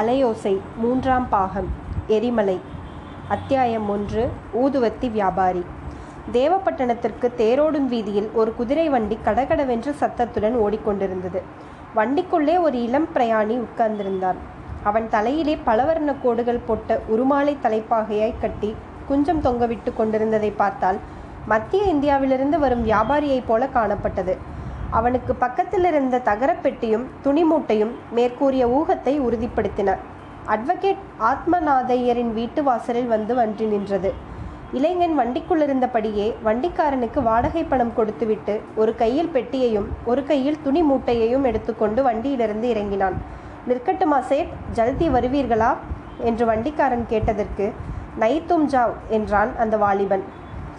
அலையோசை மூன்றாம் பாகம் எரிமலை. அத்தியாயம் ஒன்று ஊதுவத்தி வியாபாரி. தேவப்பட்டணத்திற்கு தேரோடும் வீதியில் ஒரு குதிரை வண்டி கடகடவென்று சத்தத்துடன் ஓடிக்கொண்டிருந்தது. வண்டிக்குள்ளே ஒரு இளம் பிரயாணி உட்கார்ந்திருந்தான். அவன் தலையிலே பலவர்ண கோடுகள் போட்ட உருமாலை தலைப்பாகையாய் கட்டி குஞ்சம் தொங்கவிட்டு கொண்டிருந்ததை பார்த்தால் மத்திய இந்தியாவிலிருந்து வரும் வியாபாரியைப் போல காணப்பட்டது. அவனுக்கு பக்கத்தில் இருந்த தகரப்பெட்டியும் துணிமூட்டையும் மேற்கூறிய ஊகத்தை உறுதிப்படுத்தின. அட்வொகேட் ஆத்மநாதையரின் வீட்டு வாசலில் வந்து வன்றி நின்றது. இளைஞன் வண்டிக்குள்ளிருந்தபடியே வண்டிக்காரனுக்கு வாடகை பணம் கொடுத்துவிட்டு ஒரு கையில் பெட்டியையும் ஒரு கையில் துணி மூட்டையையும் எடுத்துக்கொண்டு வண்டியிலிருந்து இறங்கினான். நிற்கட்டுமா சேட்? ஜல்தி வருவீர்களா? என்று வண்டிக்காரன் கேட்டதற்கு நைத்தும் ஜாவ் என்றான் அந்த வாலிபன்.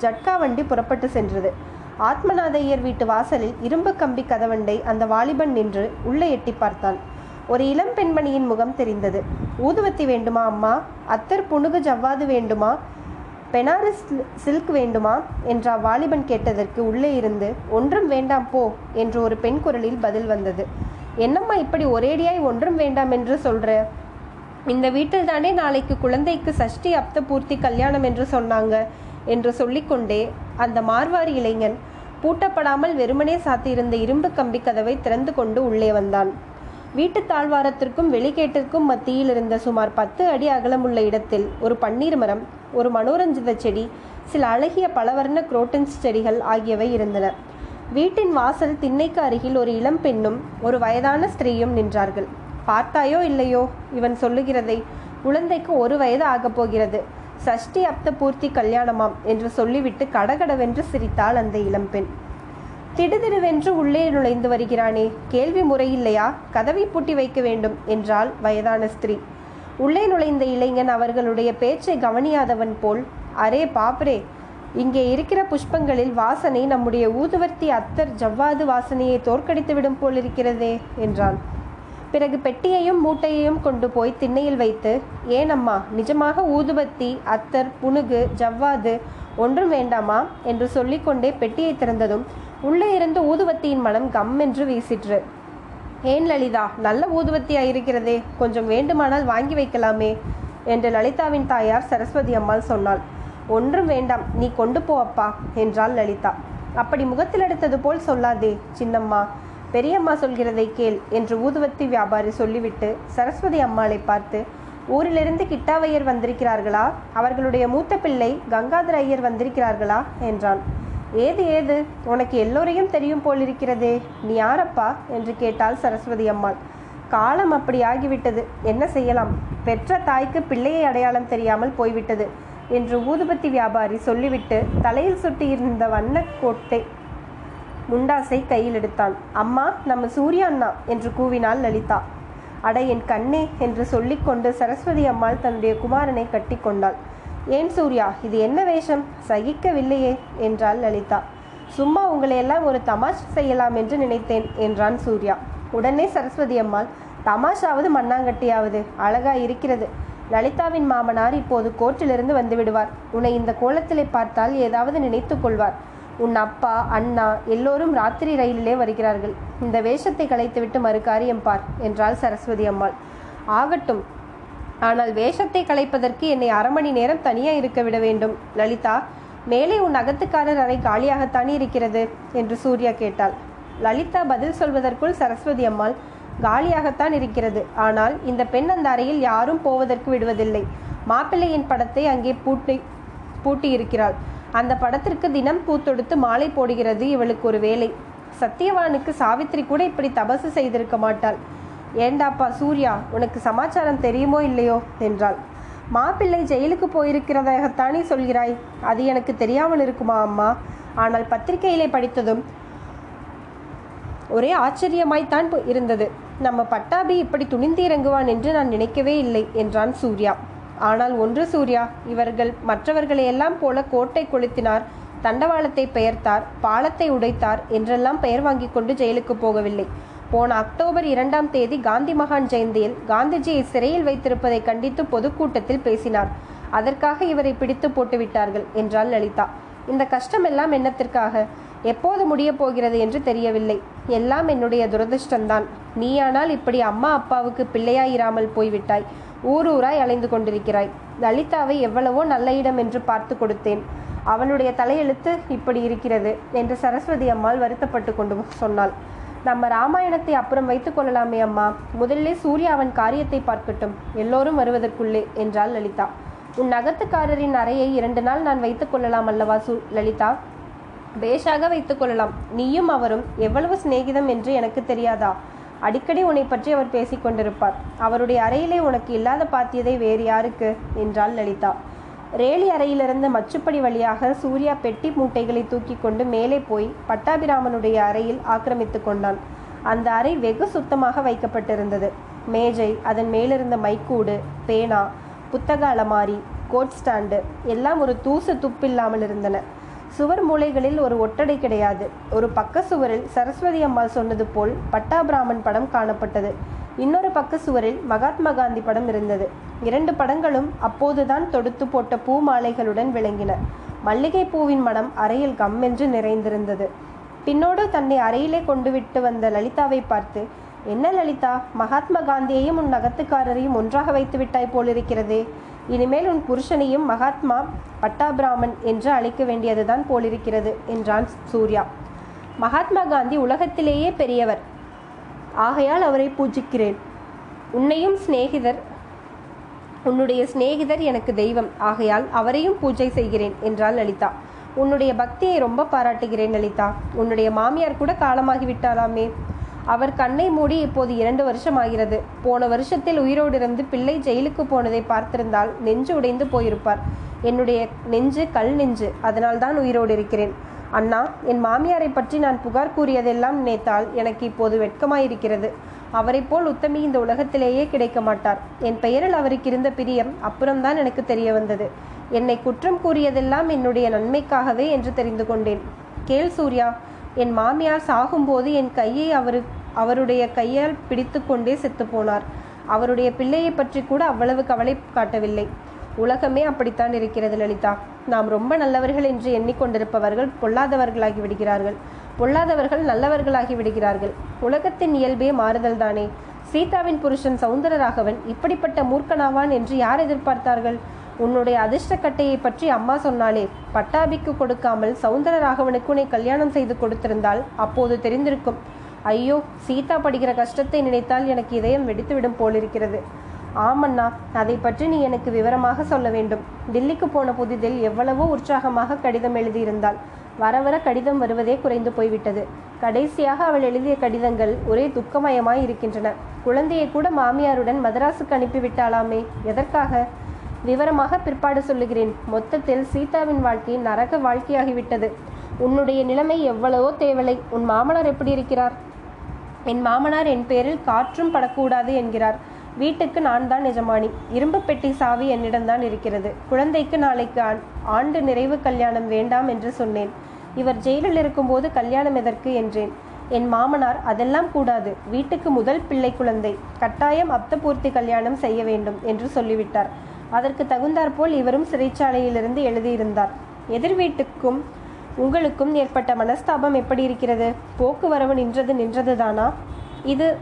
ஜட்கா வண்டி புறப்பட்டு சென்றது. ஆத்மநாதையர் வீட்டு வாசலில் இரும்பு கம்பி கதவண்டை அந்த வாலிபன் நின்று உள்ளே எட்டி பார்த்தான் ஒரு இளம் பெண்மணியின் முகம் தெரிந்தது. ஊதுவத்தி வேண்டுமா அம்மா? அத்தர் புணுகு ஜவ்வாது வேண்டுமா? பெனாரஸ் சில்க் வேண்டுமா? என்ற வாலிபன் கேட்டதற்கு உள்ளே இருந்து ஒன்றும் வேண்டாம் போ என்று ஒரு பெண் குரலில் பதில் வந்தது. என்னம்மா இப்படி ஒரேடியாய் ஒன்றும் வேண்டாம் என்று சொல்ற? இந்த வீட்டில் தானே நாளைக்கு குழந்தைக்கு சஷ்டி அப்த பூர்த்தி கல்யாணம் என்று சொன்னாங்க என்று சொல்லிக்கொண்டே அந்த மார்வாரி இளைஞன் பூட்டப்படாமல் வெறுமனே சாத்தியிருந்த இரும்பு கம்பி கதவை திறந்து கொண்டு உள்ளே வந்தான். வீட்டு தாழ்வாரத்திற்கும் வெளிகேட்டிற்கும் மத்தியில் இருந்த சுமார் பத்து அடி அகலமுள்ள இடத்தில் ஒரு பன்னீர் மரம் ஒரு மனோரஞ்சித செடி சில அழகிய பலவர்ண குரோட்டன்ஸ் செடிகள் ஆகியவை இருந்தன. வீட்டின் வாசல் திண்ணைக்கு அருகில் ஒரு இளம் பெண்ணும் ஒரு வயதான ஸ்திரீயும் நின்றார்கள். பார்த்தாயோ இல்லையோ? இவன் சொல்லுகிறதை குழந்தைக்கு ஒரு வயது ஆகப் போகிறது. சஷ்டி அப்த பூர்த்தி கல்யாணமாம் என்று சொல்லிவிட்டு கடகடவென்று சிரித்தாள் அந்த இளம்பெண். திடுதிடுவென்று உள்ளே நுழைந்து வருகிறானே கேள்வி முறையில்லையா? கதவை பூட்டி வைக்க வேண்டும் என்றாள் வயதான ஸ்திரீ. உள்ளே நுழைந்த இளைஞன் அவர்களுடைய பேச்சை கவனியாதவன் போல் அரே பாப்ரே இங்கே இருக்கிற புஷ்பங்களில் வாசனை நம்முடைய ஊதுவர்த்தி அத்தர் ஜவ்வாது வாசனையை தோற்கடித்து விடும் போல் இருக்கிறதே என்றான். பிறகு பெட்டியையும் மூட்டையையும் கொண்டு போய் திண்ணையில் வைத்து ஏனம்மா நிஜமாக ஊதுபத்தி அத்தர் புனுகு ஜவ்வாது ஒன்றும் வேண்டாமா? என்று சொல்லிக்கொண்டே பெட்டியை திறந்ததும் உள்ளே இருந்து ஊதுவத்தியின் மனம் கம் என்று வீசிற்று. ஏன் லலிதா நல்ல ஊதுவத்தியா இருக்கிறதே கொஞ்சம் வேண்டுமானால் வாங்கி வைக்கலாமே என்று லலிதாவின் தாயார் சரஸ்வதி அம்மாள் சொன்னாள். ஒன்றும் வேண்டாம் நீ கொண்டு போ அப்பா என்றாள் லலிதா. அப்படி முகத்தில் எடுத்தது போல் சொல்லாதே சின்னம்மா. பெரியம்மா சொல்கிறதை கேள் என்று ஊதுவத்தி வியாபாரி சொல்லிவிட்டு சரஸ்வதி அம்மாளை பார்த்து ஊரிலிருந்து கிட்டாவையர் வந்திருக்கிறார்களா? அவர்களுடைய மூத்த பிள்ளை கங்காதர ஐயர் வந்திருக்கிறார்களா? என்றான். ஏது ஏது? உனக்கு எல்லோரையும் தெரியும் போலிருக்கிறதே. நீ யாரப்பா? என்று கேட்டாள் சரஸ்வதி அம்மாள். காலம் அப்படி ஆகிவிட்டது. என்ன செய்யலாம்? பெற்ற தாய்க்கு பிள்ளையை அடையாளம் தெரியாமல் போய்விட்டது என்று ஊதுபத்தி வியாபாரி சொல்லிவிட்டு தலையில் சுட்டியிருந்த வண்ண கோட்டை முண்டாசை கையில் எடுத்தான். அம்மா நம்ம சூர்யா அண்ணா என்று கூவினாள் லலிதா. அட என் கண்ணே என்று சொல்லிக்கொண்டு சரஸ்வதி அம்மாள் தன்னுடைய குமாரனை கட்டி கொண்டாள். ஏன் சூர்யா இது என்ன வேஷம்? சகிக்கவில்லையே என்றாள் லலிதா. சும்மா உங்களையெல்லாம் ஒரு தமாஷ் செய்யலாம் என்று நினைத்தேன் என்றான் சூர்யா. உடனே சரஸ்வதி அம்மாள் தமாஷாவது மண்ணாங்கட்டியாவது அழகா இருக்கிறது. லலிதாவின் மாமனார் இப்போது கோர்ட்டிலிருந்து வந்து விடுவார். உன்னை இந்த கோலத்திலே பார்த்தால் ஏதாவது நினைத்துக் கொள்வார். உன் அப்பா அண்ணா எல்லோரும் ராத்திரி ரயிலிலே வருகிறார்கள். இந்த வேஷத்தை கலைத்துவிட்டு மறு காரியம் பார் என்றாள் சரஸ்வதி அம்மாள். ஆகட்டும். ஆனால் வேஷத்தை கலைப்பதற்கு என்னை அரை மணி நேரம் தனியாக இருக்க விட வேண்டும். லலிதா மேலே உன் அகத்துக்காரர் அறை காலியாகத்தானே இருக்கிறது? என்று சூர்யா கேட்டாள். லலிதா பதில் சொல்வதற்குள் சரஸ்வதி அம்மாள் காலியாகத்தான் இருக்கிறது. ஆனால் இந்த பெண் அந்த அறையில் யாரும் போவதற்கு விடுவதில்லை. மாப்பிள்ளையின் படத்தை அங்கே பூட்டி பூட்டி இருக்கிறாள் அந்த படத்திற்கு தினம் பூத்தொடுத்து மாலை போடுகிறது இவளுக்கு ஒரு வேலை. சத்தியவானுக்கு சாவித்திரி கூட இப்படி தபசு செய்திருக்க மாட்டாள். ஏண்டாப்பா சூர்யா உனக்கு சமாச்சாரம் தெரியுமோ இல்லையோ? என்றாள். மாப்பிள்ளை ஜெயிலுக்கு போயிருக்கிறதாகத்தானே சொல்கிறாய்? அது எனக்கு தெரியாமல் இருக்குமா அம்மா? ஆனால் பத்திரிகையிலே படித்ததும் ஒரே ஆச்சரியமாய்த்தான் இருந்தது. நம்ம பட்டாபி இப்படி துணிந்து இறங்குவான் என்று நான் நினைக்கவே இல்லை என்றான் சூர்யா. ஆனால் ஒன்று சூர்யா இவர்கள் மற்றவர்களையெல்லாம் போல கோட்டை கொளுத்தினார். தண்டவாளத்தை பெயர்த்தார் பாலத்தை உடைத்தார் என்றெல்லாம் பெயர் வாங்கி கொண்டு ஜெயிலுக்கு போகவில்லை. போன அக்டோபர் இரண்டாம் தேதி காந்தி மகான் ஜெயந்தியில் காந்திஜியை சிறையில் வைத்திருப்பதை கண்டித்து பொதுக்கூட்டத்தில் பேசினார். அதற்காக இவரை பிடித்து போட்டுவிட்டார்கள் என்றாள் லலிதா. இந்த கஷ்டம் எல்லாம் என்னத்திற்காக? எப்போது முடியப் போகிறது என்று தெரியவில்லை. எல்லாம் என்னுடைய துரதிர்ஷ்டந்தான் நீயானால் இப்படி அம்மா அப்பாவுக்கு பிள்ளையாயிராமல் போய்விட்டாய். ஊர் ஊராய் அலைந்து கொண்டிருக்கிறாய். லலிதாவை எவ்வளவோ நல்ல இடம் என்று பார்த்து கொடுத்தேன். அவளுடைய தலையெழுத்து இப்படி இருக்கிறது என்று சரஸ்வதி அம்மாள் வருத்தப்பட்டு கொண்டு சொன்னாள். நம்ம ராமாயணத்தை அப்புறம் வைத்துக் கொள்ளலாமே அம்மா. முதல்ல சூர்யா அவன் காரியத்தை பார்க்கட்டும். எல்லோரும் வருவதற்குள்ளே என்றாள் லலிதா. உன் நகத்துக்காரரின் அறையை இரண்டு நாள் நான் வைத்துக் கொள்ளலாம் அல்லவா சு லலிதா? பேஷாக வைத்துக் கொள்ளலாம். நீயும் அவரும் எவ்வளவு சிநேகிதம் என்று எனக்கு தெரியாதா? அடிக்கடி உன்னை பற்றி அவர் பேசிக் கொண்டிருப்பார். அவருடைய அறையிலே உனக்கு இல்லாத பாத்தியதை வேறு யாருக்கு? என்றாள் லலிதா. ரேலி அறையிலிருந்து மச்சுப்படி வழியாக சூர்யா பெட்டி மூட்டைகளை தூக்கி கொண்டு மேலே போய் பட்டாபிராமனுடைய அறையில் ஆக்கிரமித்து கொண்டான். அந்த அறை வெகு சுத்தமாக வைக்கப்பட்டிருந்தது. மேஜை அதன் மேலிருந்த மைக்கூடு பேனா புத்தக அலமாரி கோட் ஸ்டாண்டு எல்லாம் ஒரு தூசு துப்பில்லாமல் இருந்தன. சுவர் மூலைகளில் ஒரு ஒட்டடை கிடையாது. ஒரு பக்க சுவரில் சரஸ்வதி அம்மாள் சொன்னது போல் பட்டாபிராமன் படம் காணப்பட்டது. இன்னொரு பக்க சுவரில் மகாத்மா காந்தி படம் இருந்தது. இரண்டு படங்களும் அப்போதுதான் தொடுத்து போட்ட பூ மாலைகளுடன் விளங்கின. மல்லிகை பூவின் மனம் அறையில் கம்மென்று நிறைந்திருந்தது. பின்னோடு தன்னை அறையிலே கொண்டு விட்டு வந்த லலிதாவை பார்த்து என்ன லலிதா மகாத்மா காந்தியையும் உன் நகத்துக்காரரையும் ஒன்றாக வைத்து விட்டாய் போலிருக்கிறதே. இனிமேல் உன் புருஷனையும் மகாத்மா பட்டாபிராமன் என்று அழைக்க வேண்டியதுதான் போலிருக்கிறது என்றான் சூர்யா. மகாத்மா காந்தி உலகத்திலேயே பெரியவர். ஆகையால் அவரை பூஜிக்கிறேன். உன்னையும் சிநேகிதர் உன்னுடைய சிநேகிதர் எனக்கு தெய்வம். ஆகையால் அவரையும் பூஜை செய்கிறேன் என்றாள் லலிதா. உன்னுடைய பக்தியை ரொம்ப பாராட்டுகிறேன் லலிதா. உன்னுடைய மாமியார் கூட காலமாகி விட்டாலாமே அவர் கண்ணை மூடி இப்போது இரண்டு வருஷம் ஆகிறது போன வருஷத்தில் உயிரோடு இருந்து பிள்ளை ஜெயிலுக்கு போனதை பார்த்திருந்தால் நெஞ்சு உடைந்து போயிருப்பார். என்னுடைய நெஞ்சு கல் நெஞ்சு அதனால் தான் உயிரோடு இருக்கிறேன் அண்ணா என் மாமியாரை பற்றி நான் புகார் கூறியதெல்லாம் நினைத்தால் எனக்கு இப்போது வெட்கமாயிருக்கிறது. அவரைப் போல் உத்தமி இந்த உலகத்திலேயே கிடைக்க மாட்டார். என் பெயரில் அவருக்கு இருந்த பிரியம் அப்புறம்தான் எனக்கு தெரிய வந்தது. என்னை குற்றம் கூறியதெல்லாம் என்னுடைய நன்மைக்காகவே என்று தெரிந்து கொண்டேன். கேள் சூர்யா என் மாமியார் சாகும்போது என் கையை அவருக்கு அவருடைய கையால் பிடித்து கொண்டே செத்துப்போனார். அவருடைய பிள்ளையை பற்றி கூட அவ்வளவு கவலை காட்டவில்லை. உலகமே அப்படித்தான் இருக்கிறது லலிதா. நாம் ரொம்ப நல்லவர்கள் என்று எண்ணிக்கொண்டிருப்பவர்கள் பொல்லாதவர்களாகி விடுகிறார்கள். பொல்லாதவர்கள் நல்லவர்களாகி விடுகிறார்கள். உலகத்தின் இயல்பே மாறுதல் தானே சீதாவின் புருஷன் சவுந்தரராகவன் இப்படிப்பட்ட மூர்க்கனாவான் என்று யார் எதிர்பார்த்தார்கள்? உன்னுடைய அதிர்ஷ்டக்கட்டையை பற்றி அம்மா சொன்னாலே பட்டாபிக்கு கொடுக்காமல் சவுந்தரராகவனுக்கு உன்னை கல்யாணம் செய்து கொடுத்திருந்தால் அப்போது தெரிந்திருக்கும். ஐயோ சீதா படிக்கிற கஷ்டத்தை நினைத்தால் எனக்கு இதயம் வெடித்துவிடும் போலிருக்கிறது. ஆமண்ணா அதை பற்றி நீ எனக்கு விவரமாக சொல்ல வேண்டும். டில்லிக்கு போன புதிதில் எவ்வளவோ உற்சாகமாக கடிதம் எழுதியிருந்தாள். வர வர கடிதம் வருவதே குறைந்து போய்விட்டது. கடைசியாக அவள் எழுதிய கடிதங்கள் ஒரே துக்கமயமாய் இருக்கின்றன. குழந்தையை கூட மாமியாருடன் மதராசுக்கு அனுப்பிவிட்டாளாமே எதற்காக? விவரமாக பிற்பாடு சொல்லுகிறேன். மொத்தத்தில் சீதாவின் வாழ்க்கை நரக வாழ்க்கையாகிவிட்டது. உன்னுடைய நிலைமை எவ்வளவோ தேவலை. உன் மாமனார் எப்படி இருக்கிறார்? என் மாமனார் என் பேரில் காற்றும் படக்கூடாது என்கிறார். வீட்டுக்கு நான் தான் எஜமானி. இரும்பு பெட்டி சாவி என்னிடம்தான் இருக்கிறது. குழந்தைக்கு நாளைக்கு ஆண்டு நிறைவு கல்யாணம் வேண்டாம் என்று சொன்னேன். இவர் ஜெயிலில் இருக்கும்போது கல்யாணம் எதற்கு என்றேன். என் மாமனார் அதெல்லாம் கூடாது. வீட்டுக்கு முதல் பிள்ளை குழந்தை. கட்டாயம் அப்தபூர்த்தி கல்யாணம் செய்ய வேண்டும் என்று சொல்லிவிட்டார். அதற்கு தகுந்தாற்போல் இவரும் சிறைச்சாலையிலிருந்து எழுதியிருந்தார். எதிர் வீட்டுக்கும் உங்களுக்கும் ஏற்பட்ட மனஸ்தாபம் எப்படி இருக்கிறது? போக்குவரவு நின்றது நின்றதுதானா? இது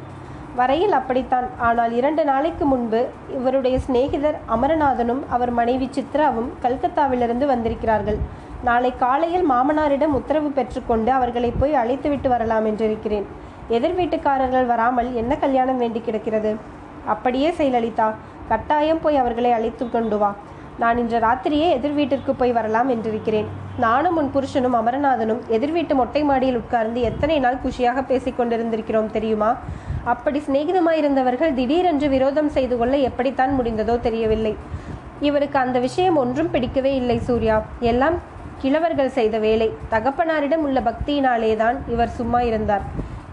வரையில் அப்படித்தான். ஆனால் இரண்டு நாளைக்கு முன்பு இவருடைய சிநேகிதர் அமரநாதனும் அவர் மனைவி சித்ராவும் கல்கத்தாவிலிருந்து வந்திருக்கிறார்கள். நாளை காலையில் மாமனாரிடம் உத்தரவு பெற்றுக்கொண்டு அவர்களை போய் அழைத்துவிட்டு வரலாம் என்றிருக்கிறேன். எதிர் வீட்டுக்காரர்கள் வராமல் என்ன கல்யாணம் வேண்டி கிடக்கிறது? அப்படியே செயலலிதா கட்டாயம் போய் அவர்களை அழைத்து கொண்டு வா. நான் இன்று ராத்திரியே எதிர் வீட்டிற்கு போய் வரலாம் என்றிருக்கிறேன். நானும் உன் புருஷனும் அமரநாதனும் எதிர் வீட்டு மொட்டை மாடியில் உட்கார்ந்து எத்தனை நாள் குஷியாக பேசிக் கொண்டிருந்திருக்கிறோம் தெரியுமா? அப்படி சிநேகிதமாயிருந்தவர்கள் திடீரென்று விரோதம் செய்து கொள்ள எப்படித்தான் முடிந்ததோ தெரியவில்லை. இவருக்கு அந்த விஷயம் ஒன்றும் பிடிக்கவே இல்லை சூர்யா. எல்லாம் கிழவர்கள் செய்த வேலை. தகப்பனாரிடம் உள்ள பக்தியினாலேதான் இவர் சும்மா இருந்தார்.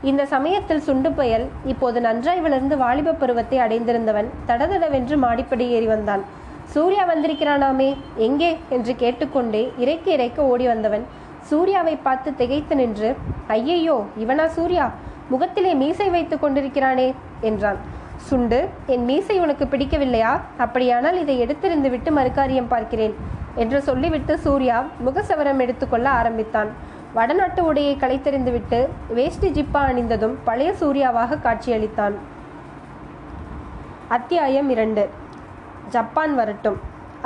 இந்த சமயத்தில் சுண்டு புயல் இப்போது நன்றாய் வளர்ந்து வாலிப பருவத்தை அடைந்திருந்தவன் தடதடவென்று மாடிப்படி ஏறி வந்தான். சூர்யா வந்திருக்கிறானாமே எங்கே? என்று கேட்டுக்கொண்டே இறைக்க இறைக்க ஓடி வந்தவன். சூர்யாவை பார்த்து திகைத்து நின்று ஐயையோ இவனா சூர்யா? முகத்திலே மீசை வைத்துக் கொண்டிருக்கிறானே என்றான். சுண்டு என் மீசை உனக்கு பிடிக்கவில்லையா? அப்படியானால் இதை எடுத்திருந்து விட்டு மறுகாரியம் பார்க்கிறேன் என்று சொல்லிவிட்டு சூர்யா முகசவரம் எடுத்துக்கொள்ள ஆரம்பித்தான். வடநாட்டு உடையை களைத்தெறிந்துவிட்டு வேஷ்டி ஜிப்பா அணிந்ததும் பழைய சூர்யாவாக காட்சியளித்தான். அத்தியாயம் இரண்டு. ஜப்பான் வரட்டும்.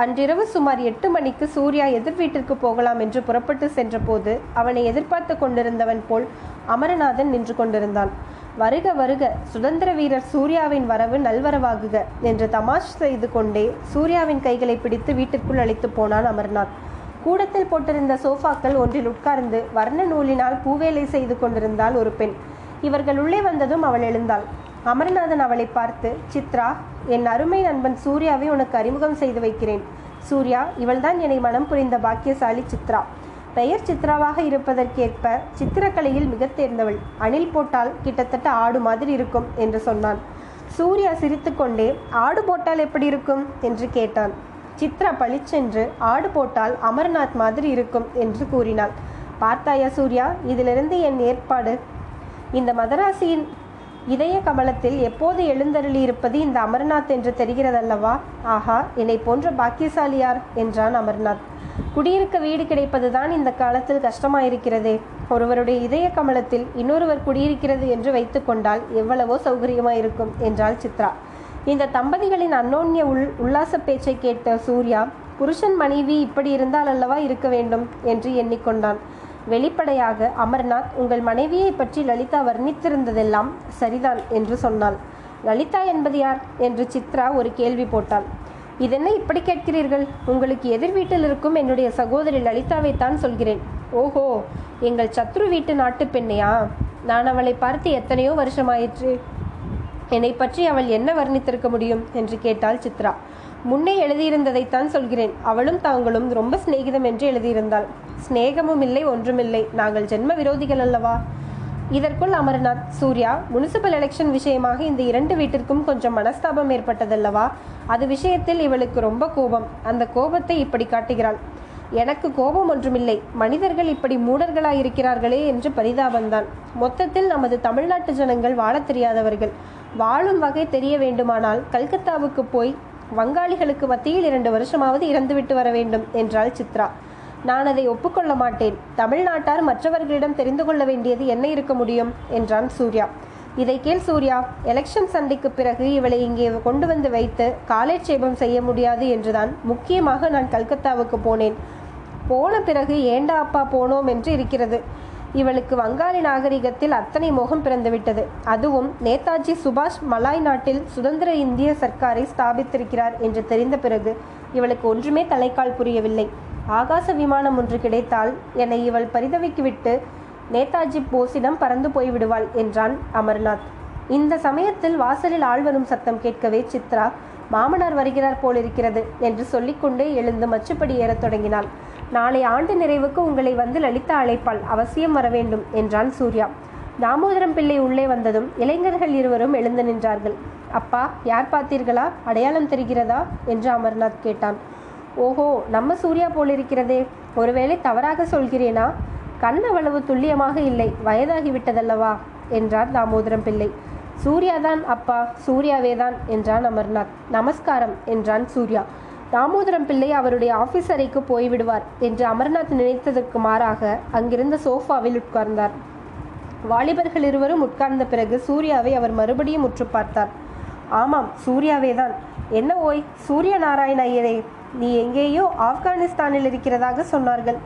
அன்றிரவு சுமார் எட்டு மணிக்கு சூர்யா எதிர் வீட்டிற்கு போகலாம் என்று புறப்பட்டு சென்றபோது அவனை எதிர்பார்த்து கொண்டிருந்தவன் போல் அமரநாதன் நின்று கொண்டிருந்தான். வருக வருக சுதந்திர வீரர் சூர்யாவின் வரவு நல்வரவாகுக என்று தமாஷ் செய்து கொண்டே சூர்யாவின் கைகளை பிடித்து வீட்டிற்குள் அழைத்து போனான் அமர்நாத். கூடத்தில் போட்டிருந்த சோஃபாக்கள் ஒன்றில் உட்கார்ந்து வர்ண நூலினால் பூவேலை செய்து கொண்டிருந்தாள் ஒரு பெண். இவர்கள் உள்ளே வந்ததும் அவள் எழுந்தாள். அமர்நாதன் அவளை பார்த்து சித்ரா என் அருமை நண்பன் சூர்யாவை உனக்கு அறிமுகம் செய்து வைக்கிறேன். சூர்யா இவள்தான் என்னை மனம் புரிந்த பாக்கியசாலி சித்ரா. பெயர் சித்ராவாக இருப்பதற்கேற்ப சித்திரக்கலையில் மிக தேர்ந்தவள். அணில் போட்டால் கிட்டத்தட்ட ஆடு மாதிரி இருக்கும் என்று சொன்னான். சூர்யா சிரித்துக்கொண்டே ஆடு போட்டால் எப்படி இருக்கும்? என்று கேட்டான். சித்ரா பளிச்சென்று ஆடு போட்டால் அமர்நாத் மாதிரி இருக்கும் என்று கூறினாள். பார்த்தாயா சூர்யா இதிலிருந்து என் ஏற்பாடு? இந்த மதராசியின் இதய கமலத்தில் எப்போது எழுந்தருளி இருப்பது இந்த அமர்நாத் என்று தெரிகிறதல்லவா? ஆஹா என்னை போன்ற பாக்கியசாலியார் என்றான் அமர்நாத். குடியிருக்க வீடு கிடைப்பதுதான் இந்த காலத்தில் கஷ்டமாயிருக்கிறதே. ஒருவருடைய இதய கமலத்தில் இன்னொருவர் குடியிருக்கிறது என்று வைத்துக்கொண்டால் எவ்வளவோ சௌகரியமாயிருக்கும் என்றாள் சித்ரா. இந்த தம்பதிகளின் அன்னோன்ய உள் உல்லாச பேச்சை கேட்ட சூர்யா புருஷன் மனைவி இப்படி இருந்தால் அல்லவா இருக்க வேண்டும்? என்று எண்ணிக்கொண்டான். வெளிப்படையாக அமர்நாத் உங்கள் மனைவியை பற்றி லலிதா வர்ணித்திருந்ததெல்லாம் சரிதான் என்று சொன்னாள். லலிதா என்பது யார்? என்று சித்ரா ஒரு கேள்வி போட்டாள். இதென்ன இப்படி கேட்கிறீர்கள்? உங்களுக்கு எதிர் வீட்டில் இருக்கும் என்னுடைய சகோதரி லலிதாவை தான் சொல்கிறேன். ஓஹோ எங்கள் சத்ரு வீட்டு நாட்டு பெண்ணையா? நான் அவளை பார்த்து எத்தனையோ வருஷமாயிற்று. என்னை பற்றி அவள் என்ன வர்ணித்திருக்க முடியும்? என்று கேட்டாள் சித்ரா. முன்னே எழுதியிருந்ததைத்தான் சொல்கிறேன். அவளும் தாங்களும் ரொம்ப சிநேகிதம் என்று எழுதியிருந்தாள். சிநேகமும் இல்லை ஒன்றுமில்லை. நாங்கள் ஜென்ம விரோதிகள் அல்லவா? இதற்குள் அமர்நாத் சூர்யா முனிசிபல் எலெக்ஷன் விஷயமாக இந்த இரண்டு வீட்டிற்கும் கொஞ்சம் மனஸ்தாபம் ஏற்பட்டதல்லவா? அது விஷயத்தில் இவளுக்கு ரொம்ப கோபம். அந்த கோபத்தை இப்படி காட்டுகிறாள். எனக்கு கோபம் ஒன்றுமில்லை. மனிதர்கள் இப்படி மூடர்களாயிருக்கிறார்களே என்று பரிதாபம்தான் மொத்தத்தில் நமது தமிழ்நாட்டு ஜனங்கள் வாழத் தெரியாதவர்கள். வாழும் வகை தெரிய வேண்டுமானால் கல்கத்தாவுக்கு போய் வங்காளிகளுக்கு மத்தியில் இரண்டு வருஷமாவது இறந்துவிட்டு வர வேண்டும் என்றாள் சித்ரா. நான் அதை ஒப்புக்கொள்ள மாட்டேன். தமிழ்நாட்டார் மற்றவர்களிடம் தெரிந்து கொள்ள வேண்டியது என்ன இருக்க முடியும்? என்றான் சூர்யா. இதை கேள் சூர்யா எலெக்ஷன் சண்டைக்கு பிறகு இவளை இங்கே கொண்டு வந்து வைத்து காலேட்சேபம் செய்ய முடியாது என்றுதான் முக்கியமாக நான் கல்கத்தாவுக்கு போனேன். போன பிறகு ஏண்டா அப்பா போனோம் என்று இருக்கிறது. இவளுக்கு வங்காளி நாகரிகத்தில் அத்தனை மோகம் பிறந்துவிட்டது. அதுவும் நேதாஜி சுபாஷ் மலாய் நாட்டில் சுதந்திர இந்திய சர்க்காரை ஸ்தாபித்திருக்கிறார் என்று தெரிந்த பிறகு இவளுக்கு ஒன்றுமே தலைக்கால் புரியவில்லை. ஆகாச விமானம் ஒன்று கிடைத்தால் என்னை இவள் பரிதவிக்குவிட்டு நேதாஜி போஸிடம் பறந்து போய்விடுவாள் என்றான் அமர்நாத். இந்த சமயத்தில் வாசலில் ஆள் வரும் சத்தம் கேட்கவே சித்ரா மாமனார் வருகிறார் போலிருக்கிறது என்று சொல்லிக்கொண்டே எழுந்து மச்சுப்படி ஏறத் தொடங்கினாள். நாளை ஆண்டு நிறைவுக்கு உங்களை வந்து லலிதா அழைப்பாள் அவசியம் வர வேண்டும் என்றான் சூர்யா. தாமோதரம் பிள்ளை உள்ளே வந்ததும் இளைஞர்கள் இருவரும் எழுந்து நின்றார்கள். அப்பா யார் பார்த்தீர்களா? அடையாளம் தெரிகிறதா? என்று அமர்நாத் கேட்டான். ஓஹோ நம்ம சூர்யா போலிருக்கிறதே. ஒருவேளை தவறாக சொல்கிறேனா? கண் அவ்வளவு துல்லியமாக இல்லை வயதாகிவிட்டதல்லவா? என்றார் தாமோதரம் பிள்ளை. சூர்யாதான் அப்பா சூர்யாவேதான் என்றான் அமர்நாத். நமஸ்காரம் என்றான் சூர்யா. தாமோதரம் பிள்ளை அவருடைய ஆபீஸ் அறைக்கு போய்விடுவார் என்று அமர்நாத் நினைத்ததற்கு மாறாக அங்கிருந்த சோஃபாவில் உட்கார்ந்தார். வாலிபர்கள் இருவரும் உட்கார்ந்த பிறகு சூர்யாவை அவர் மறுபடியும் உற்று பார்த்தார். ஆமாம் சூர்யாவே தான். என்ன ஓய் சூரிய நாராயண ஐயரே நீ எங்கேயோ ஆப்கானிஸ்தானில் இருக்கிறதாக சொன்னார்கள்.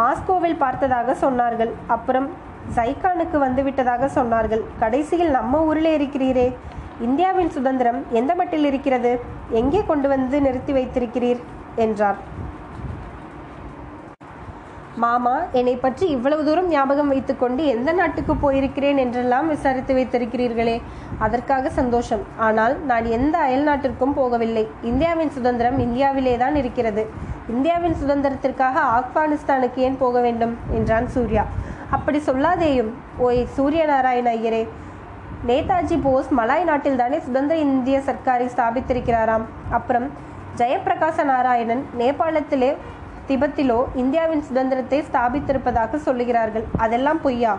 மாஸ்கோவில் பார்த்ததாக சொன்னார்கள். அப்புறம் ஜைகானுக்கு வந்துவிட்டதாக சொன்னார்கள். கடைசியில் நம்ம ஊரில் இருக்கிறீரே. இந்தியாவின் சுதந்திரம் எந்த மட்டில் இருக்கிறது? எங்கே கொண்டு வந்து நிறுத்தி வைத்திருக்கிறீர்? என்றார். மாமா என்னை பற்றி இவ்வளவு தூரம் ஞாபகம் வைத்துக்கொண்டு எந்த நாட்டுக்கு போயிருக்கிறேன் என்றெல்லாம் விசாரித்து வைத்திருக்கிறீர்களே? அதற்காக சந்தோஷம். ஆனால் நான் எந்த அயல் நாட்டிற்கும் போகவில்லை. இந்தியாவின் சுதந்திரம் இந்தியாவிலே தான் இருக்கிறது. இந்தியாவின் சுதந்திரத்திற்காக ஆப்கானிஸ்தானுக்கு ஏன் போக வேண்டும்? என்றான் சூர்யா. அப்படி சொல்லாதேயும். ஓய் சூரிய நாராயண ஐயரே நேதாஜி போஸ் மலாய் நாட்டில் தானே சுதந்திர இந்திய சர்க்காரை ஸ்தாபித்திருக்கிறாராம். அப்புறம் ஜெயப்பிரகாச நாராயணன் நேபாளத்திலே திபெத்திலோ இந்தியாவின் சுதந்திரத்தை ஸ்தாபித்திருப்பதாக சொல்லுகிறார்கள். அதெல்லாம் பொய்யா?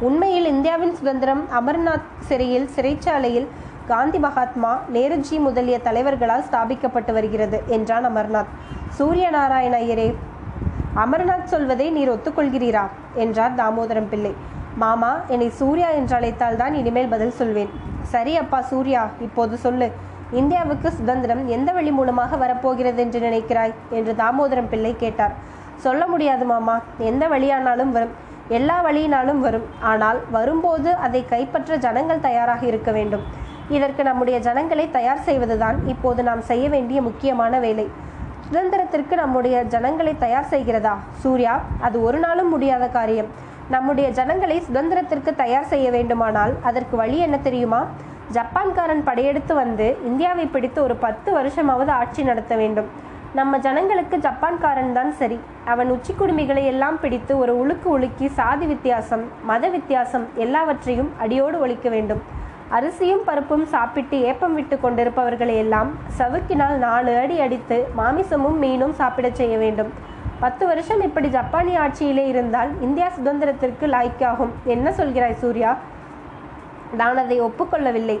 உண்மையில் இந்தியாவின் சுதந்திரம் அமர்நாத் சிறையில் சிறைச்சாலையில் காந்தி மகாத்மா நேருஜி முதலிய தலைவர்களால் ஸ்தாபிக்கப்பட்டு வருகிறது என்றான் அமர்நாத். சூரிய நாராயண ஐயரே அமர்நாத் சொல்வதை நீர் ஒத்துக்கொள்கிறீரா? என்றார் தாமோதரம் பிள்ளை மாமா என்னை சூர்யா என்று அழைத்தால் தான் இனிமேல் பதில் சொல்வேன். சரி அப்பா சூர்யா இப்போது சொல்லு. இந்தியாவுக்கு சுதந்திரம் எந்த வழி மூலமாக வரப்போகிறது என்று நினைக்கிறாய்? என்று தாமோதரம் பிள்ளை கேட்டார். சொல்ல முடியாது மாமா எந்த வழியானாலும் வரும். எல்லா வழியினாலும் வரும். ஆனால் வரும்போது அதை கைப்பற்ற ஜனங்கள் தயாராக இருக்க வேண்டும். இதற்கு நம்முடைய ஜனங்களை தயார் செய்வதுதான் இப்போது நாம் செய்ய வேண்டிய முக்கியமான வேலை. சுதந்திரத்திற்கு நம்முடைய ஜனங்களை தயார் செய்கிறதா? சூர்யா அது ஒரு நாளும் முடியாத காரியம். நம்முடைய ஜனங்களை சுதந்திரத்திற்கு தயார் செய்ய வேண்டுமானால் அதற்கு வழி என்ன தெரியுமா? ஜப்பான்காரன் படையெடுத்து வந்து இந்தியாவை பிடித்து ஒரு பத்து வருஷமாவது ஆட்சி நடத்த வேண்டும். நம்ம ஜனங்களுக்கு ஜப்பான்காரன் தான் சரி. அவன் உச்சி குடுமிகளை எல்லாம் பிடித்து ஒரு உழுக்கு உலுக்கி சாதி வித்தியாசம் மத வித்தியாசம் எல்லாவற்றையும் அடியோடு ஒழிக்க வேண்டும். அரிசியும் பருப்பும் சாப்பிட்டு ஏப்பம் விட்டு கொண்டிருப்பவர்களை எல்லாம் சவுக்கினால் நாலு அடி அடித்து மாமிசமும் மீனும் சாப்பிடச் செய்ய வேண்டும். பத்து வருஷம் இப்படி ஜப்பானிய ஆட்சியிலே இருந்தால் இந்தியா சுதந்திரத்திற்கு லாய்க்காகும். என்ன சொல்கிறாய் சூர்யா? நான் அதை ஒப்புக்கொள்ளவில்லை.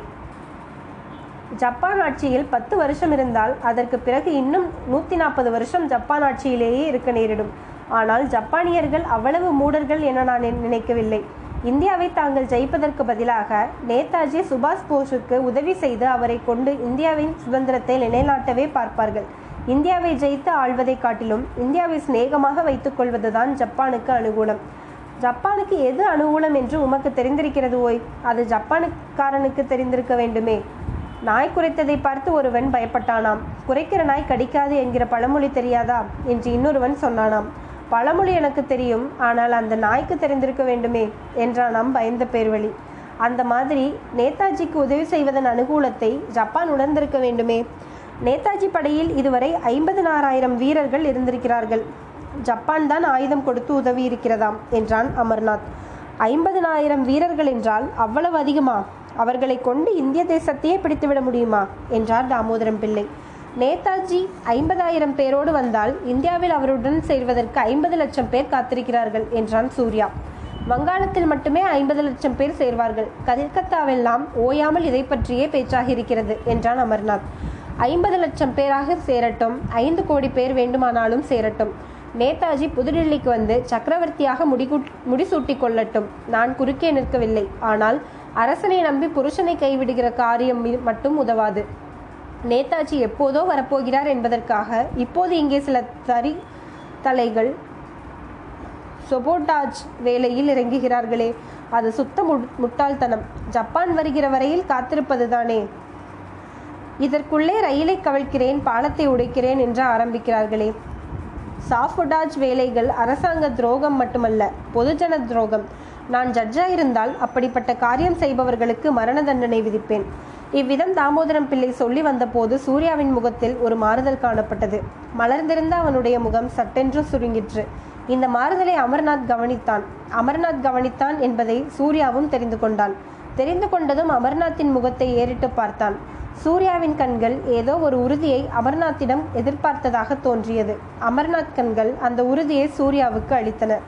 ஜப்பான் ஆட்சியில் பத்து வருஷம் இருந்தால் அதற்கு பிறகு இன்னும் நூற்றி நாற்பது வருஷம் ஜப்பான் ஆட்சியிலேயே இருக்க நேரிடும். ஆனால் ஜப்பானியர்கள் அவ்வளவு மூடர்கள் என நான் நினைக்கவில்லை. இந்தியாவை தாங்கள் ஜெயிப்பதற்கு பதிலாக நேதாஜி சுபாஷ் போஸுக்கு உதவி செய்து அவரை கொண்டு இந்தியாவின் சுதந்திரத்தை நிலைநாட்டவே பார்ப்பார்கள். இந்தியாவை ஜெயித்து ஆள்வதை காட்டிலும் இந்தியாவை சிநேகமாக வைத்துக் கொள்வதுதான் ஜப்பானுக்கு அனுகூலம். ஜப்பானுக்கு எது அனுகூலம் என்று உமக்கு தெரிந்திருக்கிறது ஓய்? அது ஜப்பானுக்காரனுக்கு தெரிந்திருக்க வேண்டுமே. நாய் குறைத்ததை பார்த்து ஒருவன் பயப்பட்டானாம். குறைக்கிற நாய் கடிக்காது என்கிற பழமொழி தெரியாதா? என்று இன்னொருவன் சொன்னானாம். பழமொழி எனக்கு தெரியும் ஆனால் அந்த நாய்க்கு தெரிந்திருக்க வேண்டுமே என்றானாம் பயந்த பேர்வழி. அந்த மாதிரி நேதாஜிக்கு உதவி செய்வதன் அனுகூலத்தை ஜப்பான் உணர்ந்திருக்க வேண்டுமே. நேதாஜி படையில் இதுவரை ஐம்பதினாயிரம் வீரர்கள் இருந்திருக்கிறார்கள். ஜப்பான் தான் ஆயுதம் கொடுத்து உதவி இருக்கிறதாம் என்றான் அமர்நாத். ஐம்பதினாயிரம் வீரர்கள் என்றால் அவ்வளவு அதிகமா? அவர்களை கொண்டு இந்திய தேசத்தையே பிடித்துவிட முடியுமா? என்றார் தாமோதரம் பிள்ளை. நேதாஜி ஐம்பதாயிரம் பேரோடு வந்தால் இந்தியாவில் அவருடன் சேர்வதற்கு ஐம்பது லட்சம் பேர் காத்திருக்கிறார்கள் என்றான் சூர்யா. வங்காளத்தில் மட்டுமே ஐம்பது லட்சம் பேர் சேர்வார்கள். கல்கத்தாவெல்லாம் ஓயாமல் இதை பற்றியே பேச்சாக இருக்கிறது என்றான் அமர்நாத். ஐம்பது லட்சம் பேராக சேரட்டும் ஐந்து கோடி பேர் வேண்டுமானாலும் சேரட்டும். நேதாஜி புதுடில்லிக்கு வந்து சக்கரவர்த்தியாக முடிகு முடிசூட்டி கொள்ளட்டும். நான் குறுக்கே நிற்கவில்லை. ஆனால் அரசனை நம்பி புருஷனை கைவிடுகிற காரியம் மட்டும் உதவாது. நேதாஜி எப்போதோ வரப்போகிறார் என்பதற்காக இப்போது இங்கே சில தறி தலைகள் சொபோட்டாஜ் வேலையில் இறங்குகிறார்களே. அது சுத்த முட்- முட்டாள்தனம். ஜப்பான் வருகிற வரையில் காத்திருப்பதுதானே? இதற்குள்ளே ரயிலை கவிழ்க்கிறேன் பாலத்தை உடைக்கிறேன் என்று ஆரம்பிக்கிறார்களே. சாஃபுடாஜ் வேலைகள் அரசாங்க துரோகம் மட்டுமல்ல பொதுஜன துரோகம். நான் ஜட்ஜா இருந்தால் அப்படிப்பட்ட காரியம் செய்பவர்களுக்கு மரண தண்டனை விதிப்பேன். இவ்விதம் தாமோதரம் பிள்ளை சொல்லி வந்தபோது சூர்யாவின் முகத்தில் ஒரு மாறுதல் காணப்பட்டது. மலர்ந்திருந்த அவனுடைய முகம் சட்டென்று சுருங்கிற்று. இந்த மாறுதலை அமர்நாத் கவனித்தான். அமர்நாத் கவனித்தான் என்பதை சூர்யாவும் தெரிந்து கொண்டான். தெரிந்து கொண்டதும் அமர்நாத்தின் முகத்தை ஏறிட்டு பார்த்தான். சூர்யாவின் கண்கள் ஏதோ ஒரு உறுதியை அமர்நாத்திடம் எதிர்பார்த்ததாக தோன்றியது. அமர்நாத் கண்கள் அந்த உறுதியை சூர்யாவுக்கு அளித்தன.